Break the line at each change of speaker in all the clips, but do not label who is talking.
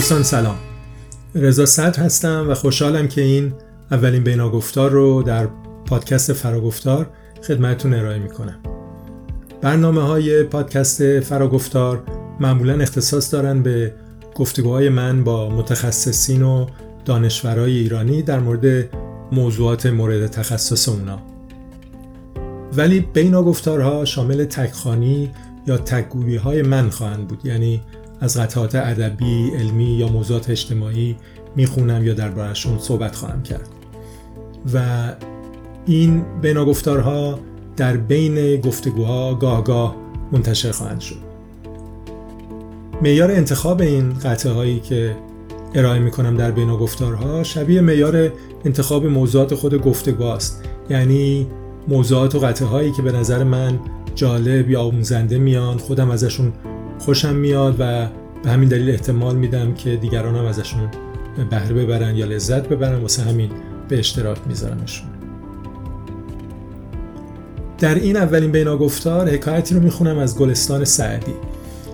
دوستان سلام. رضا صدر هستم و خوشحالم که این اولین بیناگفتار رو در پادکست فراگفتار خدمتتون ارائه می‌کنم. برنامه های پادکست فراگفتار معمولا اختصاص دارن به گفتگوهای من با متخصصین و دانشورای ایرانی در مورد موضوعات مورد تخصص اونا. ولی بیناگفتارها شامل تکخانی یا تکگویی های من خواهند بود. یعنی از قطعات ادبی، علمی یا موضوعات اجتماعی می‌خونم یا دربارهشون صحبت خواهم کرد. و این بیناگفتارها در بین گفتگوها گاه گاه منتشر خواهند شد. معیار انتخاب این قطعه هایی که ارائه می‌کنم در بیناگفتارها شبیه معیار انتخاب موضوعات خود گفتگوهاست یعنی موضوعات و قطعه هایی که به نظر من جالب یا آموزنده میان خودم ازشون خوشم میاد و به همین دلیل احتمال میدم که دیگران هم ازشون بهره ببرن یا لذت ببرن واسه همین به اشتراک میذارمشون. در این اولین بیناگفتار حکایتی رو می‌خونم از گلستان سعدی.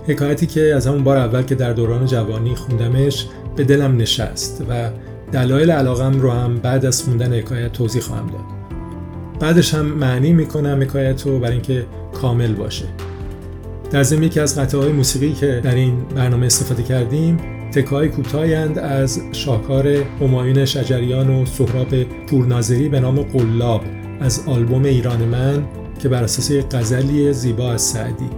حکایتی که از همون بار اول که در دوران جوانی خوندمش به دلم نشست و دلایل علاقم رو هم بعد از خوندن حکایت توضیح خواهم داد. بعدش هم معنی می‌کنم حکایت رو برای اینکه کامل باشه. در ضمن یکی از قطعه های موسیقی که در این برنامه استفاده کردیم تکای کوتاهند از شاهکار همایون شجریان و سهراب پورناظری به نام قلاب از آلبوم ایران من که بر اساس غزلی زیبا از سعدی.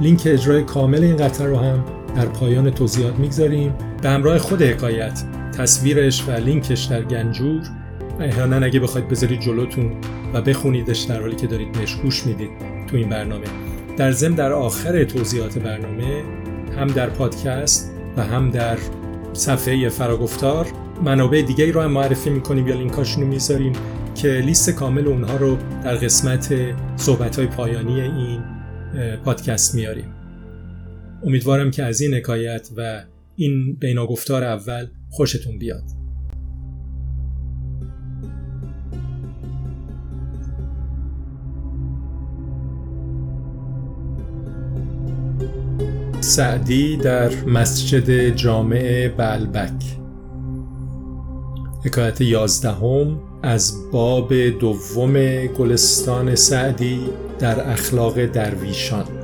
لینک اجرای کامل این قطعه رو هم در پایان توضیحات می‌گذاریم. به همراه خود حکایت تصویرش و لینکش در گنجور. احیانا اگه بخواید بذارید جلوتون و بخونیدش در حالی که دارید بهش گوش می‌دید تو این برنامه. در ضمن در آخر توضیحات برنامه هم در پادکست و هم در صفحه فراگفتار منابع دیگه رو هم معرفی می‌کنیم. یا لینکاشون رو می‌ذاریم که لیست کامل اونها رو در قسمت صحبت پایانی این پادکست میاریم امیدوارم که از این حکایت و این بیناگفتار اول خوشتون بیاد. سعدی در مسجد جامع بلبک. حکایت یازدهم از باب دوم گلستان سعدی در اخلاق درویشان.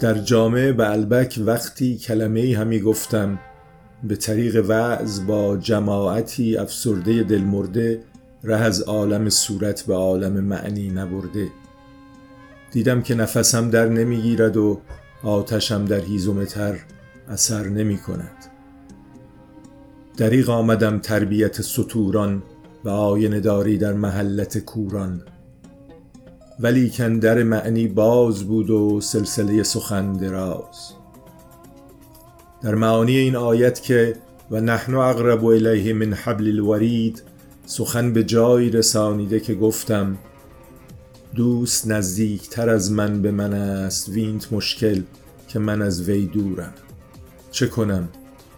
در جامعه بلبک وقتی کلمه ای همی گفتم به طریق وعظ با جماعتی افسرده دلمرده ره از عالم صورت به عالم معنی نبرده. دیدم که نفسم در نمی‌گیرد و آتشم در هیزم تر اثر نمی کند دریغ آمدم تربیت سطوران و آینه داری در محلت کوران. ولی در معنی باز بود و سلسله سخن دراز. در معانی این آیت که و نحن اقرب الیه من حبل الورید سخن به جایی رسانیده که گفتم دوست نزدیکتر از من به من است وینت مشکل که من از وی دورم. چه کنم؟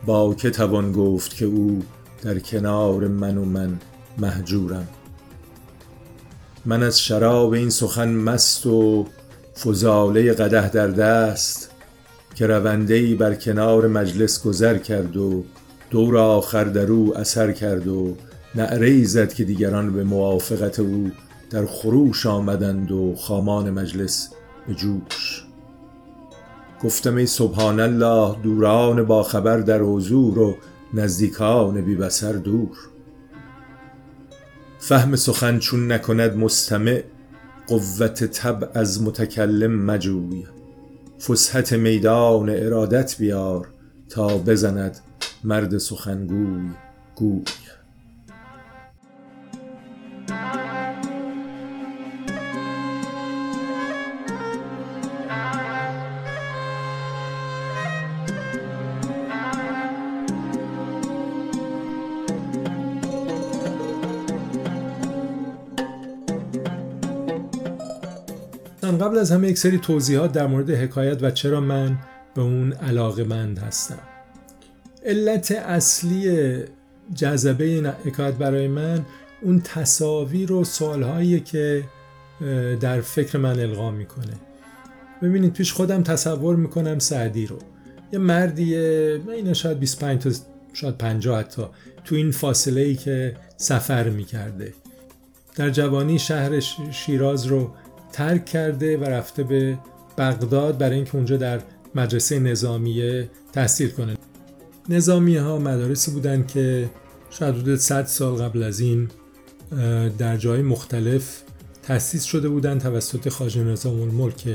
با که توان گفت که او در کنار من و من محجورم من از شراب این سخن مست و فضاله قده در دست که رونده بر کنار مجلس گذر کرد و دور آخر در او اثر کرد و نعره زد که دیگران به موافقت او در خروش آمدند و خامان مجلس به جوش. گفتم ای سبحان الله دوران با خبر در حضور و نزدیکان بی بسر دور. فهم سخن چون نکند مستمع قوت تب از متکلم مجوی. فسحت میدان ارادت بیار تا بزند مرد سخنگوی گوی. از همه یک سری توضیحات در مورد حکایت و چرا من به اون علاقه مند هستم. علت اصلی جذبه این حکایت برای من اون تصاویر و سوالهایی که در فکر من القا می‌کنه. ببینید پیش خودم تصور می‌کنم سعدی رو. یه مردیه این شاید 25 تا شاید 50 حتی تو این فاصله ای که سفر می‌کرده. در جوانی شهر شیراز رو ترک کرده و رفته به بغداد برای اینکه اونجا در مدرسه نظامیه تحصیل کنه. نظامی ها مدارسی بودن که شاید حدود 100 سال قبل از این در جای مختلف تأسیس شده بودند توسط خاج نظام الملک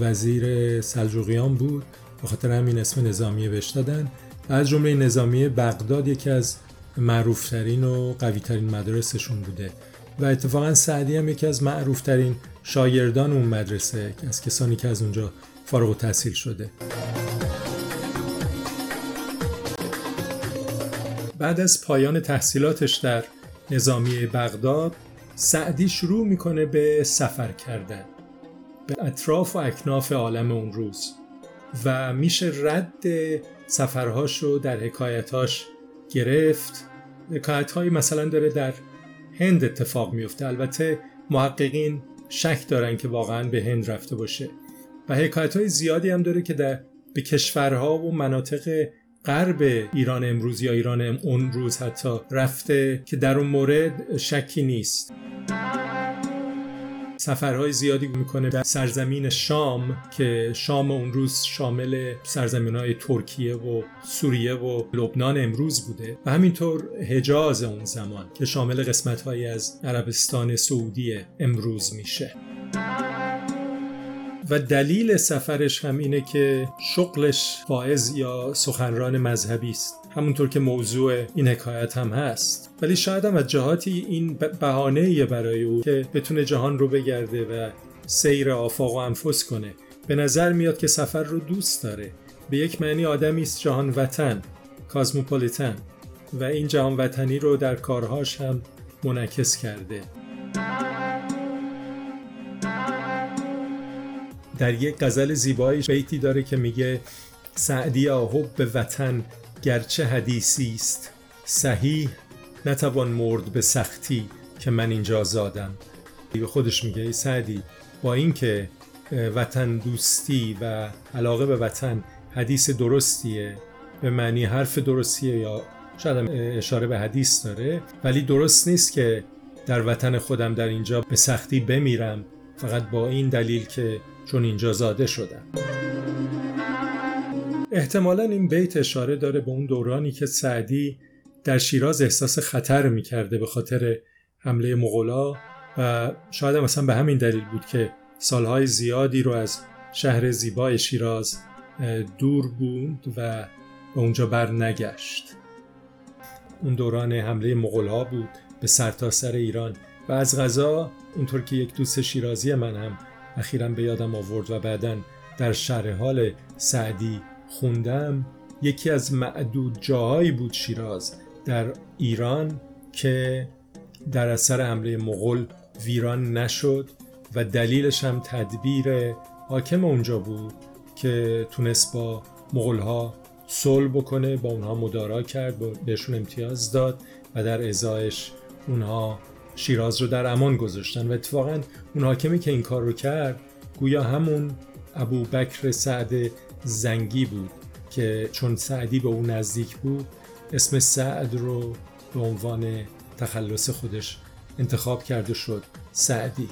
وزیر سلجوقیان بود. به خاطر همین اسم نظامیه بهش دادن. از جمله نظامیه بغداد یکی از معروفترین و قویترین مدارسشون بوده. و اتفاقا سعدی هم یکی از معروفترین شاگردان اون مدرسه از کسانی که از اونجا فارغ و تحصیل شده. بعد از پایان تحصیلاتش در نظامی بغداد سعدی شروع می‌کنه به سفر کردن. به اطراف و اکناف عالم اون روز. و میشه رد سفرهاش رو در حکایتاش گرفت. حکایت مثلا داره در هند اتفاق میفته البته محققین شک دارن که واقعا به هند رفته باشه. و حکایت های زیادی هم داره که در به کشورها و مناطق غرب ایران امروز یا ایران اون روز حتی رفته که در اون مورد شکی نیست. سفرهای زیادی می‌کنه در سرزمین شام که شام اون روز شامل سرزمین های ترکیه و سوریه و لبنان امروز بوده و همینطور حجاز اون زمان که شامل قسمت از عربستان سعودی امروز میشه. و دلیل سفرش هم اینه که شغلش واعظ یا سخنران مذهبی است. همونطور که موضوع این حکایت هم هست. ولی شاید هم از جهاتی این بهانه برای او که بتونه جهان رو بگرده و سیر آفاق و انفس کنه به نظر میاد که سفر رو دوست داره. به یک معنی آدمی است جهان وطن کازموپولیتن. و این جهان وطنی رو در کارهاش هم منعکس کرده. در یک غزل زیبایی بیتی داره که میگه سعدی حب به وطن گرچه حدیثی است. صحیح نتوان مرد به سختی که من اینجا زادم به خودش میگه ای سعدی با اینکه وطن دوستی و علاقه به وطن حدیث درستیه به معنی حرف درستیه یا شاید اشاره به حدیث داره ولی درست نیست که در وطن خودم در اینجا به سختی بمیرم. فقط با این دلیل که چون اینجا زاده شدم. احتمالا این بیت اشاره داره به اون دورانی که سعدی در شیراز احساس خطر می‌کرده به خاطر حمله مغلا و شاید مثلا به همین دلیل بود که سالهای زیادی رو از شهر زیبای شیراز دور بود و به اونجا بر نگشت اون دوران حمله مغلا بود به سرتاسر سر ایران و از غذا اونطور که یک دوست شیرازی من هم اخیرا به یادم آورد و بعدا در شرح حال سعدی خوندم یکی از معدود جاهایی بود شیراز در ایران که در اثر حمله مغول ویران نشد و دلیلش هم تدبیر حاکم اونجا بود که تونست با مغول ها صلح بکنه با اونها مدارا کرد بهشون امتیاز داد و در ازایش اونها شیراز رو در امان گذاشتن. و اتفاقا اون حاکمی که این کار رو کرد گویا همون ابو بکر سعد زنگی بود که چون سعدی به اون نزدیک بود اسم سعد رو به عنوان تخلص خودش انتخاب کرده شد سعدی.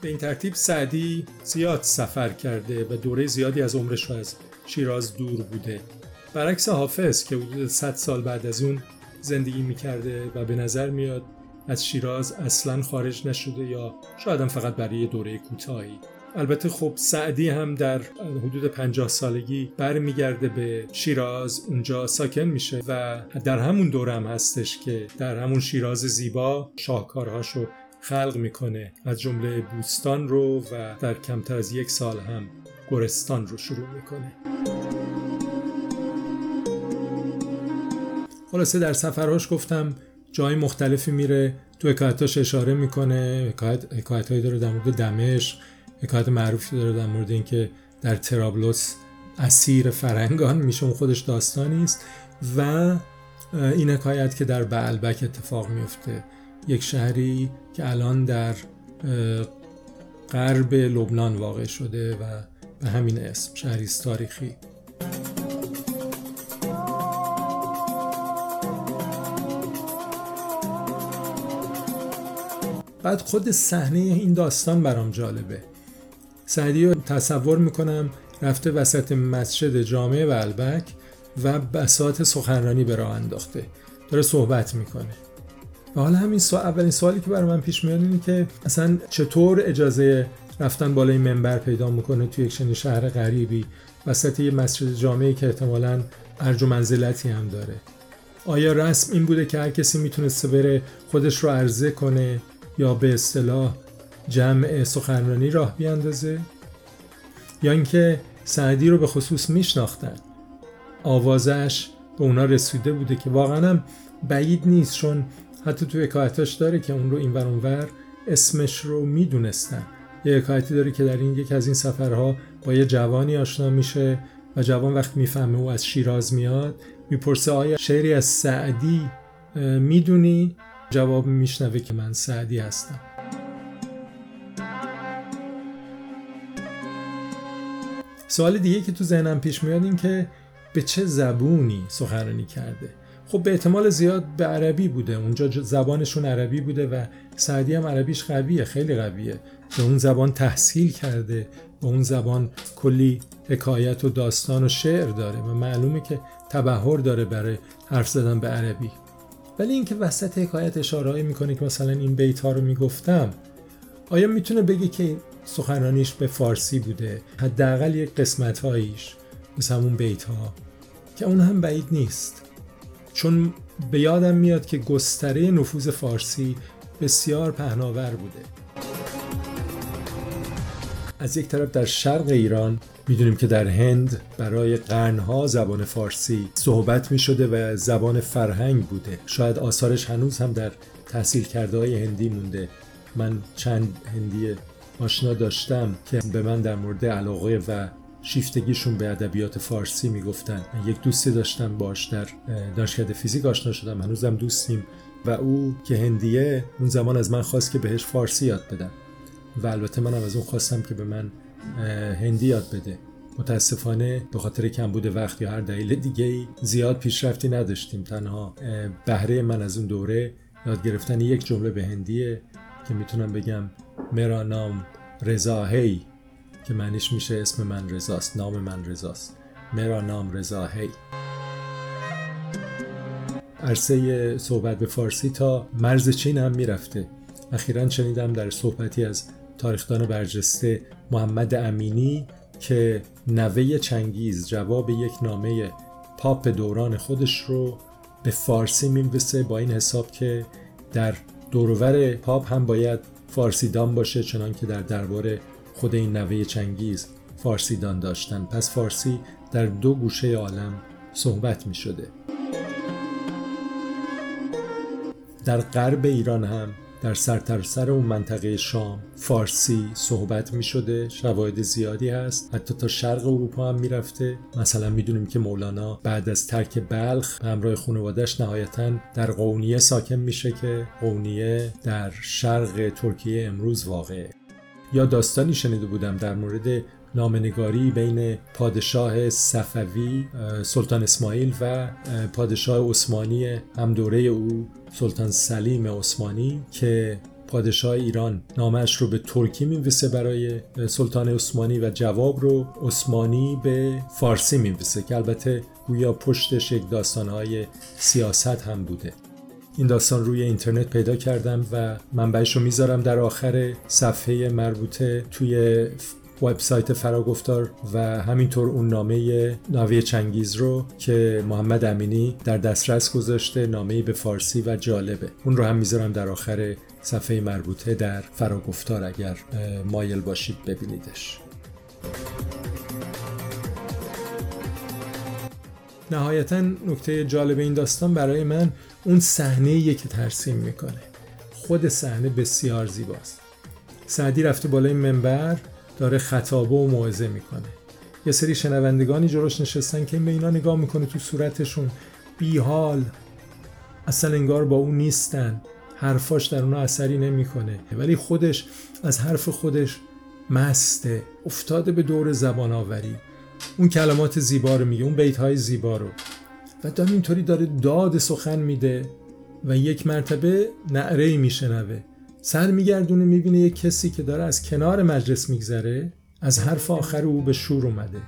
به این ترتیب سعدی زیاد سفر کرده و دوره زیادی از عمرش رو از شیراز دور بوده. برعکس حافظ که حدود 100 سال بعد از اون زندگی می‌کرده و به نظر میاد از شیراز اصلا خارج نشده یا شاید هم فقط برای دوره کوتاهی. البته خب سعدی هم در حدود 50 سالگی برمیگرده به شیراز اونجا ساکن میشه و در همون دوره هم هستش که در همون شیراز زیبا شاهکارهاشو خلق می‌کنه. از جمله بوستان رو و در کمتر از یک سال هم گرستان رو شروع می‌کنه. خلاصه در سفرهاش گفتم جای مختلفی میره تو حکایتاش اشاره می‌کنه حکایت, هایی داره در مورد دمشق. حکایت معروفی داره در مورد اینکه در ترابلوس اسیر فرنگان میشه اون خودش داستانی است و این حکایت که در بعلبک اتفاق میفته. یک شهری که الان در غرب لبنان واقع شده و به همین اسم شهری تاریخی. بعد خود صحنه این داستان برام جالبه. سعدی رو تصور می‌کنم رفته وسط مسجد جامعه ولبک و بسات سخنرانی به راه انداخته. داره صحبت می‌کنه. و حالا همین سوال اولین سوالی که برای من پیش میاد اینه که اصلا چطور اجازه رفتن بالای منبر پیدا می‌کنه توی یک چنین شهر غریبی؟ وسط یه مسجد جامعه که احتمالا ارج و منزلتی هم داره. آیا رسم این بوده که هر کسی می‌تونسته بره خودش رو عرضه کنه یا به اصطلاح جمع سخنرانی راه بیاندازه یا اینکه سعدی رو به خصوص میشناختن. آوازش به اونا رسیده بوده که واقعا هم بعید نیست چون حتی تو حکایتاش داره که اون رو این اونور اسمش رو می‌دونستن. یه حکایتی داره که در این یک از این سفرها با یه جوانی آشنا میشه و جوان وقت می‌فهمه او از شیراز میاد می‌پرسه آیا شعری از سعدی می‌دونی؟ جواب میشنوه که من سعدی هستم. سوال دیگه که تو ذهنم پیش میاد این که به چه زبونی سخنرانی کرده؟ خب به احتمال زیاد به عربی بوده. اونجا زبانشون عربی بوده و سعدی هم عربیش قویه خیلی قویه. به اون زبان تحصیل کرده به اون زبان کلی حکایت و داستان و شعر داره و معلومه که تبهر داره برای حرف زدن به عربی. ولی اینکه وسط حکایت اشاره می‌کنه که مثلا این بیت ها رو می‌گفتم آیا می‌تونه بگه که سخنرانیش به فارسی بوده حداقل یک قسمت هاییش مثل همون بیت ها که اون هم بعید نیست. چون به یادم میاد که گستره نفوذ فارسی بسیار پهناور بوده. از یک طرف در شرق ایران می‌دونیم که در هند برای قرنها زبان فارسی صحبت می شده و زبان فرهنگ بوده. شاید آثارش هنوز هم در تحصیل کرده های هندی مونده. من چند هندی آشنا داشتم که به من در مورد علاقه و شیفتگیشون به ادبیات فارسی می‌گفتن. یک دوستی داشتم باش در دانشکده فیزیک آشنا شدم. هنوزم دوستیم و او که هندیه اون زمان از من خواست که بهش فارسی یاد بدم. و البته منم از اون خواستم که به من هندی یاد بده. متاسفانه به خاطر کمبود وقت یا هر دلیل دیگه زیاد پیشرفتی نداشتیم. تنها بهره من از اون دوره یاد گرفتن یک جمله به هندیه که می‌تونم بگم مرا نام رضاهی که معنیش میشه اسم من رضاست نام من رضاست. مرا نام رضاهی عرصه صحبت به فارسی تا مرز چین هم می‌رفته. اخیرا شنیدم در صحبتی از تاریخدان برجسته محمد امینی که نوه چنگیز جواب یک نامه پاپ دوران خودش رو به فارسی می‌نویسه با این حساب که در دورور پاپ هم باید فارسیدان باشه چنان که در دربار خود این نوه چنگیز فارسیدان داشتن. پس فارسی در دو گوشه عالم صحبت می شده در غرب ایران هم در سرتاسر سر اون منطقه شام فارسی صحبت می شده شواهد زیادی هست. حتی تا شرق اروپا هم می‌رفته. مثلا می‌دونیم که مولانا بعد از ترک بلخ به همراه خانوادش نهایتا در قونیه ساکن میشه که قونیه در شرق ترکیه امروز واقعه. یا داستانی شنیده بودم در مورد نامنگاری بین پادشاه صفوی سلطان اسماعیل و پادشاه عثمانی هم دوره او سلطان سلیم عثمانی که پادشاه ایران نامش رو به ترکی میویسه برای سلطان عثمانی و جواب رو عثمانی به فارسی میویسه که البته گویا پشتش یک داستانهای سیاست هم بوده. این داستان روی اینترنت پیدا کردم و منبعش رو می‌ذارم در آخر صفحه مربوطه توی وبسایت فراگفتار و همینطور اون نامه ناوی چنگیز رو که محمد امینی در دسترس گذاشته نامه به فارسی و جالبه. اون رو هم می‌ذارم در آخر صفحه مربوطه در فراگفتار اگر مایل باشید ببینیدش. نهایتا نکته جالب این داستان برای من اون صحنه که ترسیم می‌کنه. خود صحنه بسیار زیباست. سعدی رفته بالای منبر داره خطابه و موعظه می‌کنه. یه سری شنوندگانی جلوش نشستن که به اینا نگاه می‌کنه تو صورتشون. بیحال اصلا انگار با اون نیستن. حرفاش در اونا اثری نمی‌کنه. ولی خودش از حرف خودش مسته. افتاده به دور زبان آوری اون کلمات زیبا رو میگه اون بیت های زیبا رو. و دام اینطوری داره داد سخن میده و یک مرتبه نعره میشنوه. سر میگردونه می‌بینه یک کسی که داره از کنار مجلس میگذره از حرف آخر او به شور اومده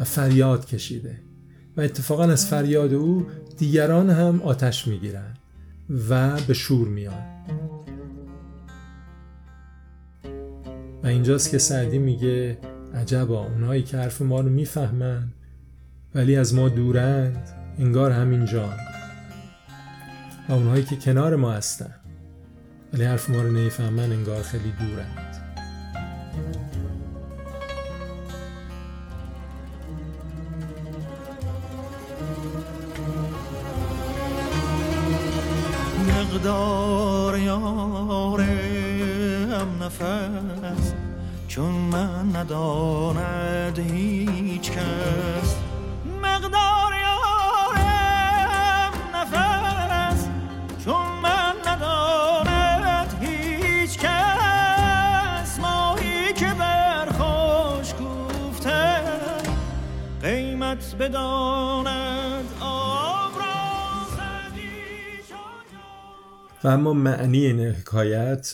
و فریاد کشیده و اتفاقا از فریاد او دیگران هم آتش می‌گیرن و به شور میان. و اینجاست که سعدی میگه عجبا اونایی که حرف ما رو می‌فهمن ولی از ما دورند انگار همین جان. و اونهایی که کنار ما هستن. ولی حرف ما رو نمی‌فهمن انگار خیلی دورند.
مقدار یارم نفس چون من نداند هیچ کس. قیمت بداند.
و اما معنی این حکایت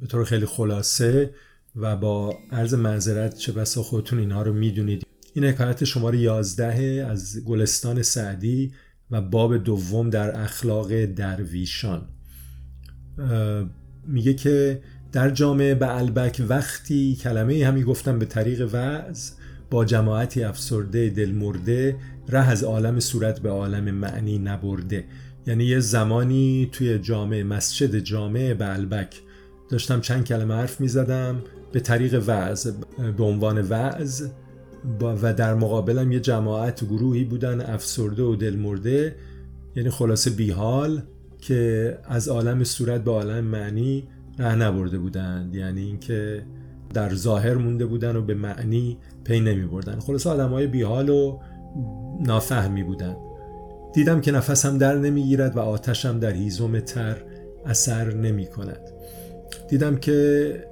به طور خیلی خلاصه و با عرض معذرت چه بسا خودتون اینها رو می‌دونید. این حکایت شماره 11 از گلستان سعدی و باب دوم در اخلاق درویشان. میگه که در جامعه به البک وقتی کلمه همی گفتم به طریق وعظ با جماعتی افسرده دلمرده ره از عالم صورت به عالم معنی نبرده. یعنی یه زمانی توی جامعه مسجد جامعه به البک داشتم چند کلمه حرف می زدم به طریق وعظ به عنوان وعظ و در مقابلم یه جماعت گروهی بودن افسرده و دلمرده یعنی خلاصه بیحال که از عالم صورت به عالم معنی ره نبرده بودند. یعنی اینکه در ظاهر مونده بودن و به معنی پی نمی بردن. خلاصه آدم های بیحال و نافهمی بودن. دیدم که نفسم در نمی‌گیرد و آتشم در هیزم تر اثر نمی کند. دیدم که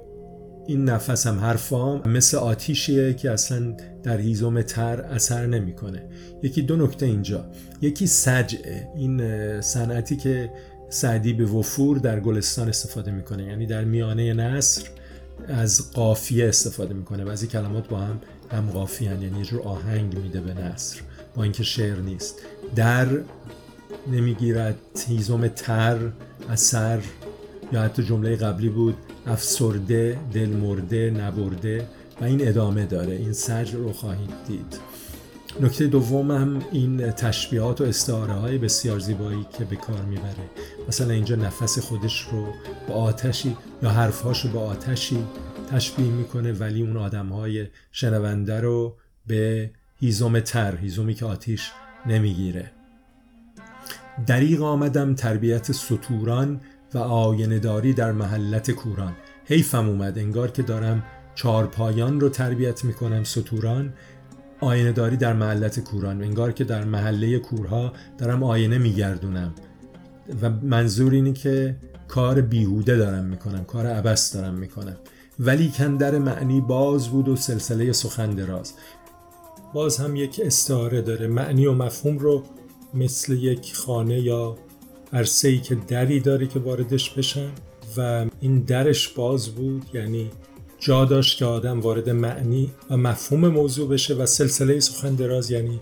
این نفسم حرفام مثل آتیشیه که اصلا در هیزم تر اثر نمی‌کنه یکی دو نکته اینجا. یکی سجعه. این صنعتی که سعدی به وفور در گلستان استفاده می‌کنه یعنی در میانه نصر از قافیه استفاده می‌کنه. بعضی کلمات با هم هم قافیه یعنی یه جور آهنگ میده به نصر با اینکه شعر نیست. در نمی‌گیرد هیزم تر اثر یا حتی جمله قبلی بود افسرده دل مرده نبرده و این ادامه داره. این سجر رو خواهید دید. نکته دوم هم این تشبیهات و استعاره های بسیار زیبایی که به کار می‌بره. مثلا اینجا نفس خودش رو با آتشی یا حرفهاش رو با آتشی تشبیه می‌کنه ولی اون آدم های شنونده رو به هیزم تر هیزومی که آتیش نمی‌گیره. دریغ آمدم تربیت سطوران و آینه در محلت کوران. حیفم اومد انگار که دارم چارپایان رو تربیت می‌کنم سطوران آینه داری در محلت کوران. انگار که در محله کورها دارم آینه میگردونم. و منظور اینه که کار بیهوده دارم می‌کنم کار عبس دارم می‌کنم. ولی کندر معنی باز بود و سلسله سخن دراز. باز هم یک استعاره داره. معنی و مفهوم رو مثل یک خانه یا عرصه که دری داره که واردش بشن. و این درش باز بود یعنی جا داشت که آدم وارد معنی و مفهوم موضوع بشه و سلسله سخن دراز یعنی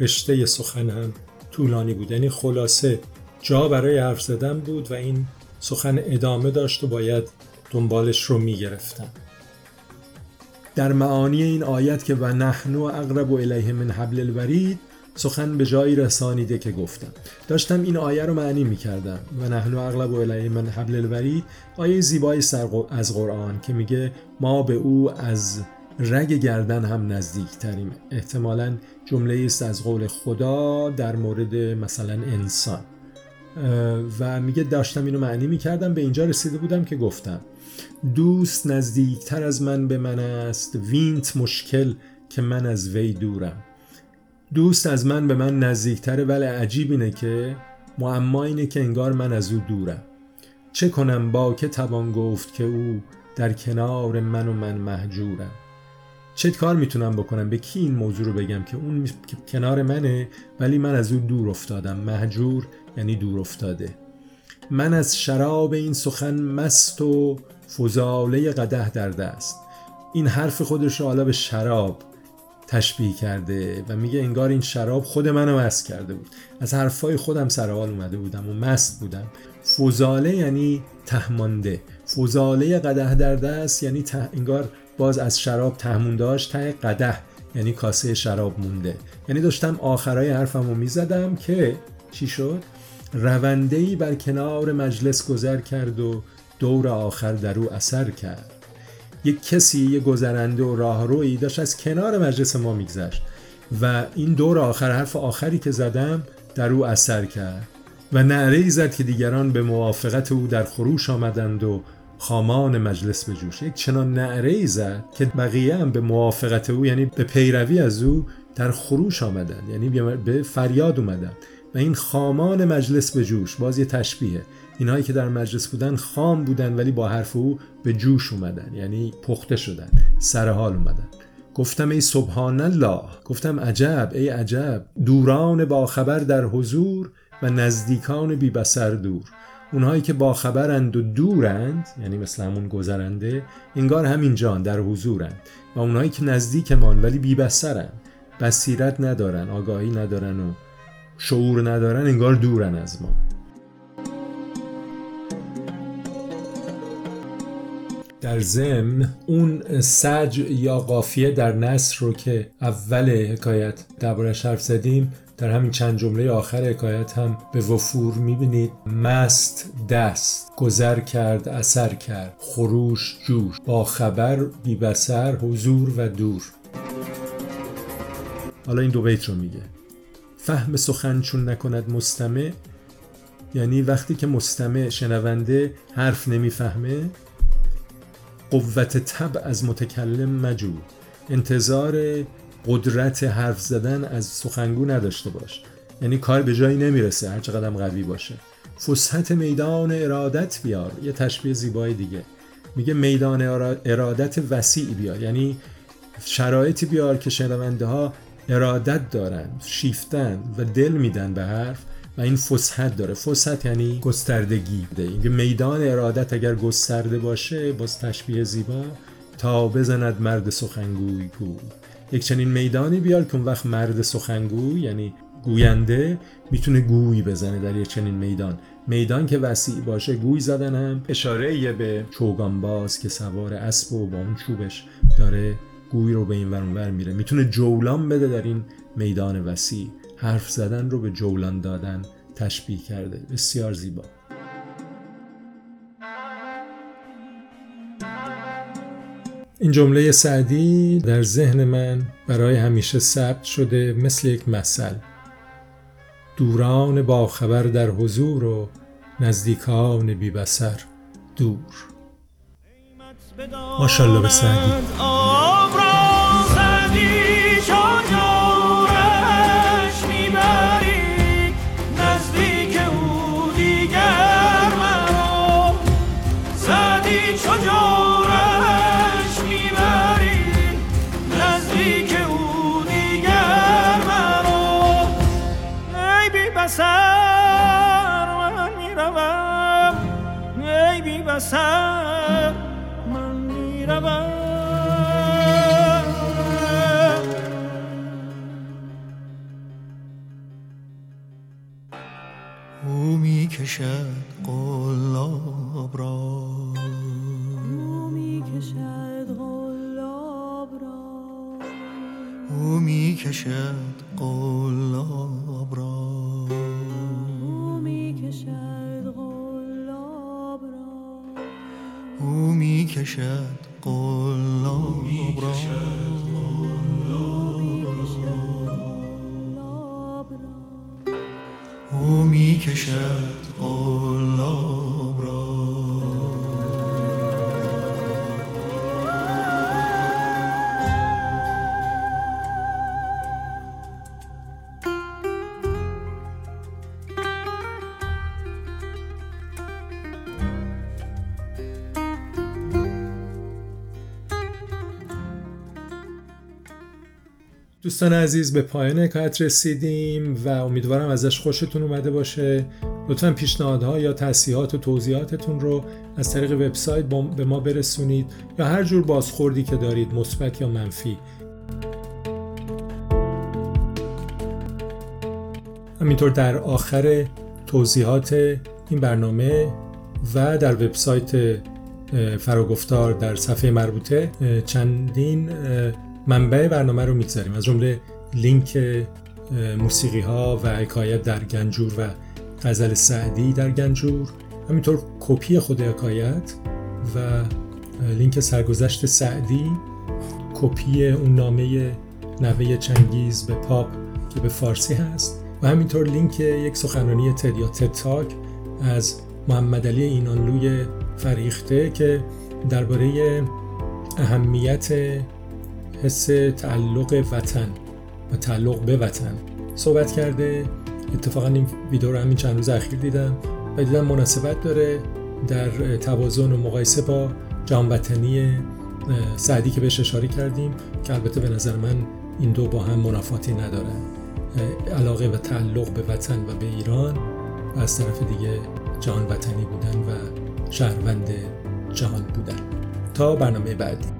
رشته سخن هم طولانی بود یعنی خلاصه جا برای حرف زدن بود و این سخن ادامه داشت و باید دنبالش رو می‌گرفتن. در معانی این آیت که و نحنو اقرب الیه من حبل الورید سخن به جایی رسانیده که گفتم. داشتم این آیه رو معنی می کردم و نحنو اغلب و الیه من حبل الورید آیه زیبایی از قرآن که میگه ما به او از رگ گردن هم نزدیک تریم احتمالا جمله است از قول خدا در مورد مثلا انسان. و میگه داشتم اینو معنی می‌کردم به اینجا رسیده بودم که گفتم. دوست نزدیکتر از من به من است وینت مشکل که من از وی دورم. دوست از من به من نزدیکتره ولی عجیب اینه که معما اینه که انگار من از او دورم. چه کنم با که توان گفت که او در کنار من و من محجورم چه کار می‌تونم بکنم؟ به کی این موضوع رو بگم که اون کنار منه ولی من از او دور افتادم. محجور یعنی دور افتاده. من از شراب این سخن مست و فضاله قده در دست. این حرف خودش رو حالا به شراب تشبیه کرده و میگه انگار این شراب خود منو مست کرده بود. از حرفای خودم سرحال اومده بودم و مست بودم. فضاله یعنی تهمانده. فضاله قده در دست یعنی انگار باز از شراب تهمون داشت ته قده یعنی کاسه شراب مونده. یعنی داشتم آخرای حرفمو می‌زدم که چی شد؟ روندهی بر کنار مجلس گذر کرد و دور آخر در او اثر کرد. یک کسی یک گذرنده و راهرویی داشت از کنار مجلس ما میگذشت و این دور آخر حرف آخری که زدم در او اثر کرد و نعره زد که دیگران به موافقت او در خروش آمدند و خامان مجلس به جوش. یک چنان نعره زد که بقیه هم به موافقت او یعنی به پیروی از او در خروش آمدند یعنی به فریاد اومدن و این خامان مجلس به جوش باز یه تشبیه. اینهایی که در مجلس بودن خام بودن ولی با حرف او به جوش اومدن یعنی پخته شدن سر حال اومدن. گفتم ای سبحان الله. گفتم عجب ای عجب. دوران با خبر در حضور و نزدیکان بی بسر دور. اونهایی که با خبرند و دورند یعنی مثل همون گذرنده انگار همین جان در حضورند. و اونهایی که نزدیکمان ولی بی بسرند بصیرت ندارن آگاهی ندارن و شعور ندارن انگار دورن از ما. در ضمن اون سج یا قافیه در نصر رو که اول حکایت دربارش حرف زدیم در همین چند جمله آخر حکایت هم به وفور می‌بینید. مست دست گذر کرد اثر کرد خروش جوش با خبر بی بسر حضور و دور. حالا این دو بیت رو میگه. فهم سخن چون نکند مستمع یعنی وقتی که مستمع شنونده حرف نمی‌فهمه قوت تب از متکلم مجو. انتظار قدرت حرف زدن از سخنگو نداشته باش. یعنی کار به جایی نمی‌رسه هر چقدر قوی باشه. فسحت میدان ارادت بیار. یه تشبیه زیبای دیگه. میگه میدان ارادت وسیع بیار. یعنی شرایطی بیار که شنونده ها ارادت دارن شیفتن و دل میدن به حرف. و این فسحت داره. فسحت یعنی گستردگی اینکه میدان ارادت اگر گسترده باشه باز تشبیه زیبا تا بزند مرد سخنگوی کو یک چنین میدانی بیار که اون وقت مرد سخنگوی یعنی گوینده می‌تونه گوی بزنه در یک چنین میدان. میدان که وسیع باشه گوی زدن هم اشاره به چوگان باز که سوار اسب و با اون چوبش داره گوی رو به این ور میره. می‌تونه جولان بده در این میدان وسیع. حرف زدن رو به جولان دادن تشبیه کرده. بسیار زیبا. این جمله سعدی در ذهن من برای همیشه ثبت شده مثل یک مثل. دوران با خبر در حضور و نزدیکان بی بسر دور. ماشالله به سعدی.
سر من می‌روم او می‌کشد قلاب را او می‌کشد قلاب را او می‌کشد قلاب کشد قلاب را. او می کشد قلاب
دوستان عزیز به پایان حکایت رسیدیم و امیدوارم ازش خوشتون اومده باشه. لطفا پیشنهادها یا تصحیحات و توضیحاتتون رو از طریق وبسایت به ما برسونید یا هر جور بازخوردی که دارید مثبت یا منفی. همینطور در آخر توضیحات این برنامه و در وبسایت فراگفتار در صفحه مربوطه چندین منبع برنامه رو می‌گذاریم. از جمله لینک موسیقی ها و حکایت در گنجور و غزل سعدی در گنجور. همینطور کپی خود حکایت و لینک سرگذشت سعدی. کپی اون نامه نوه چنگیز به پاپ که به فارسی هست. و همینطور لینک یک سخنرانی TED یا تد از محمد علی اینانلوی فریخته که درباره اهمیت حس تعلق وطن و تعلق به وطن صحبت کرده. اتفاقا این ویدیو رو همین چند روز اخیر دیدم و دیدم مناسبت داره در توازن و مقایسه با جانوطنی سعدی که بهش اشاره کردیم که البته به نظر من این دو با هم منافاتی ندارن علاقه و تعلق به وطن و به ایران و از طرف دیگه جهان وطنی بودن و شهروند جهان بودن. تا برنامه بعدی.